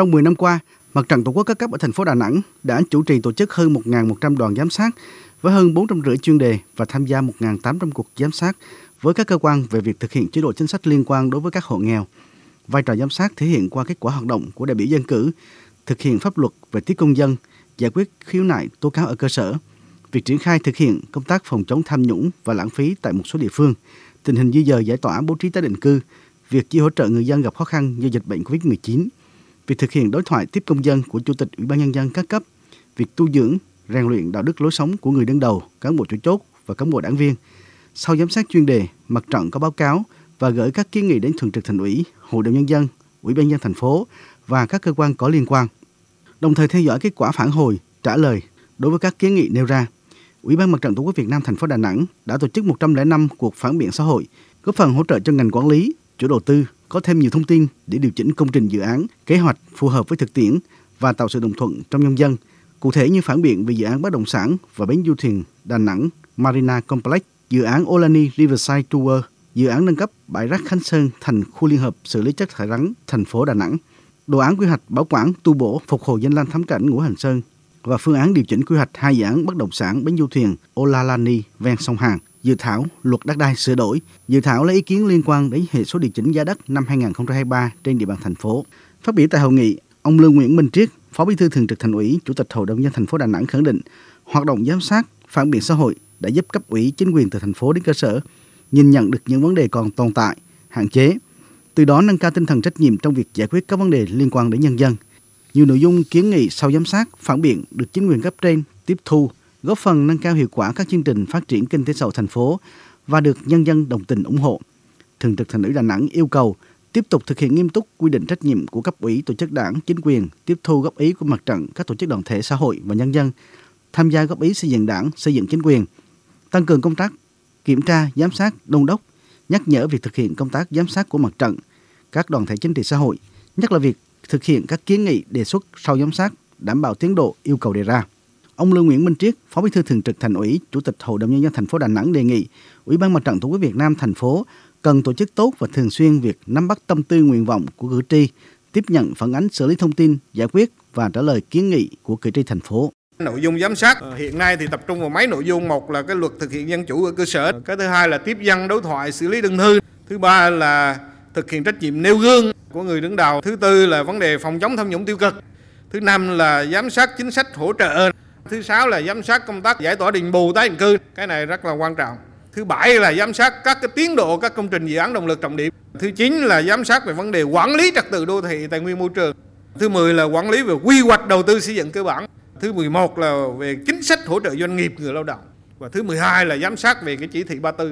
Trong 10 năm qua, Mặt trận Tổ quốc các cấp ở thành phố Đà Nẵng đã chủ trì tổ chức hơn 1.100 đoàn giám sát với hơn 450 chuyên đề và tham gia 1.800 cuộc giám sát với các cơ quan về việc thực hiện chế độ chính sách liên quan đối với các hộ nghèo. Vai trò giám sát thể hiện qua kết quả hoạt động của đại biểu dân cử, thực hiện pháp luật về tiếp công dân, giải quyết khiếu nại tố cáo ở cơ sở, việc triển khai thực hiện công tác phòng chống tham nhũng và lãng phí tại một số địa phương, tình hình di dời giải tỏa bố trí tái định cư, việc chi hỗ trợ người dân gặp khó khăn do dịch bệnh Covid-19, việc thực hiện đối thoại tiếp công dân của Chủ tịch Ủy ban Nhân dân các cấp, việc tu dưỡng, rèn luyện đạo đức lối sống của người đứng đầu, cán bộ chủ chốt và cán bộ đảng viên. Sau giám sát chuyên đề, mặt trận có báo cáo và gửi các kiến nghị đến Thường trực Thành ủy, Hội đồng Nhân dân, Ủy ban nhân dân thành phố và các cơ quan có liên quan. Đồng thời theo dõi kết quả phản hồi, trả lời đối với các kiến nghị nêu ra. Ủy ban Mặt trận Tổ quốc Việt Nam thành phố Đà Nẵng đã tổ chức 105 cuộc phản biện xã hội, góp phần hỗ trợ cho ngành quản lý, chủ đầu tư có thêm nhiều thông tin để điều chỉnh công trình dự án, kế hoạch phù hợp với thực tiễn và tạo sự đồng thuận trong nhân dân. Cụ thể như phản biện về dự án bất động sản và bến du thuyền Đà Nẵng Marina Complex, dự án Olani Riverside Tour, dự án nâng cấp bãi rác Khánh Sơn thành khu liên hợp xử lý chất thải rắn thành phố Đà Nẵng, đồ án quy hoạch bảo quản, tu bổ, phục hồi danh lam thắng cảnh Ngũ Hành Sơn và phương án điều chỉnh quy hoạch hai dự án bất động sản bến du thuyền Olalani ven sông Hàn dự thảo luật đất đai sửa đổi, dự thảo lấy ý kiến liên quan đến hệ số điều chỉnh giá đất năm 2023 trên địa bàn thành phố. Phát biểu tại hội nghị, ông Lương Nguyễn Minh Triết, Phó Bí thư Thường trực Thành ủy, Chủ tịch Hội đồng nhân thành phố Đà Nẵng khẳng định, hoạt động giám sát, phản biện xã hội đã giúp cấp ủy chính quyền từ thành phố đến cơ sở nhìn nhận được những vấn đề còn tồn tại, hạn chế, từ đó nâng cao tinh thần trách nhiệm trong việc giải quyết các vấn đề liên quan đến nhân dân. Nhiều nội dung kiến nghị sau giám sát, phản biện được chính quyền cấp trên tiếp thu, góp phần nâng cao hiệu quả các chương trình phát triển kinh tế xã hội thành phố và được nhân dân đồng tình ủng hộ. Thường trực Thành ủy Đà Nẵng yêu cầu tiếp tục thực hiện nghiêm túc quy định trách nhiệm của cấp ủy tổ chức đảng, chính quyền, tiếp thu góp ý của mặt trận, các tổ chức đoàn thể xã hội và nhân dân, tham gia góp ý xây dựng đảng, xây dựng chính quyền, tăng cường công tác kiểm tra, giám sát, đôn đốc, nhắc nhở việc thực hiện công tác giám sát của mặt trận, các đoàn thể chính trị xã hội, nhất là việc thực hiện các kiến nghị đề xuất sau giám sát, đảm bảo tiến độ yêu cầu đề ra. Ông Lương Nguyễn Minh Triết, Phó Bí thư Thường trực Thành ủy, Chủ tịch Hội đồng nhân dân thành phố Đà Nẵng đề nghị Ủy ban Mặt trận Tổ quốc Việt Nam thành phố cần tổ chức tốt và thường xuyên việc nắm bắt tâm tư nguyện vọng của cử tri, tiếp nhận phản ánh xử lý thông tin, giải quyết và trả lời kiến nghị của cử tri thành phố. Nội dung giám sát ờ, hiện nay thì tập trung vào mấy nội dung, một là cái luật thực hiện dân chủ ở cơ sở, cái thứ hai là tiếp dân đối thoại xử lý đơn thư, thứ ba là thực hiện trách nhiệm nêu gương của người đứng đầu, thứ tư là vấn đề phòng chống tham nhũng tiêu cực, thứ năm là giám sát chính sách hỗ trợ, thứ sáu là giám sát công tác giải tỏa đền bù tái định cư, cái này rất là quan trọng. Thứ bảy là giám sát các cái tiến độ các công trình dự án động lực trọng điểm. Thứ chín là giám sát về vấn đề quản lý trật tự đô thị tài nguyên môi trường. Thứ 10 là quản lý về quy hoạch đầu tư xây dựng cơ bản. Thứ 11 là về chính sách hỗ trợ doanh nghiệp người lao động. Và thứ 12 là giám sát về cái chỉ thị 34.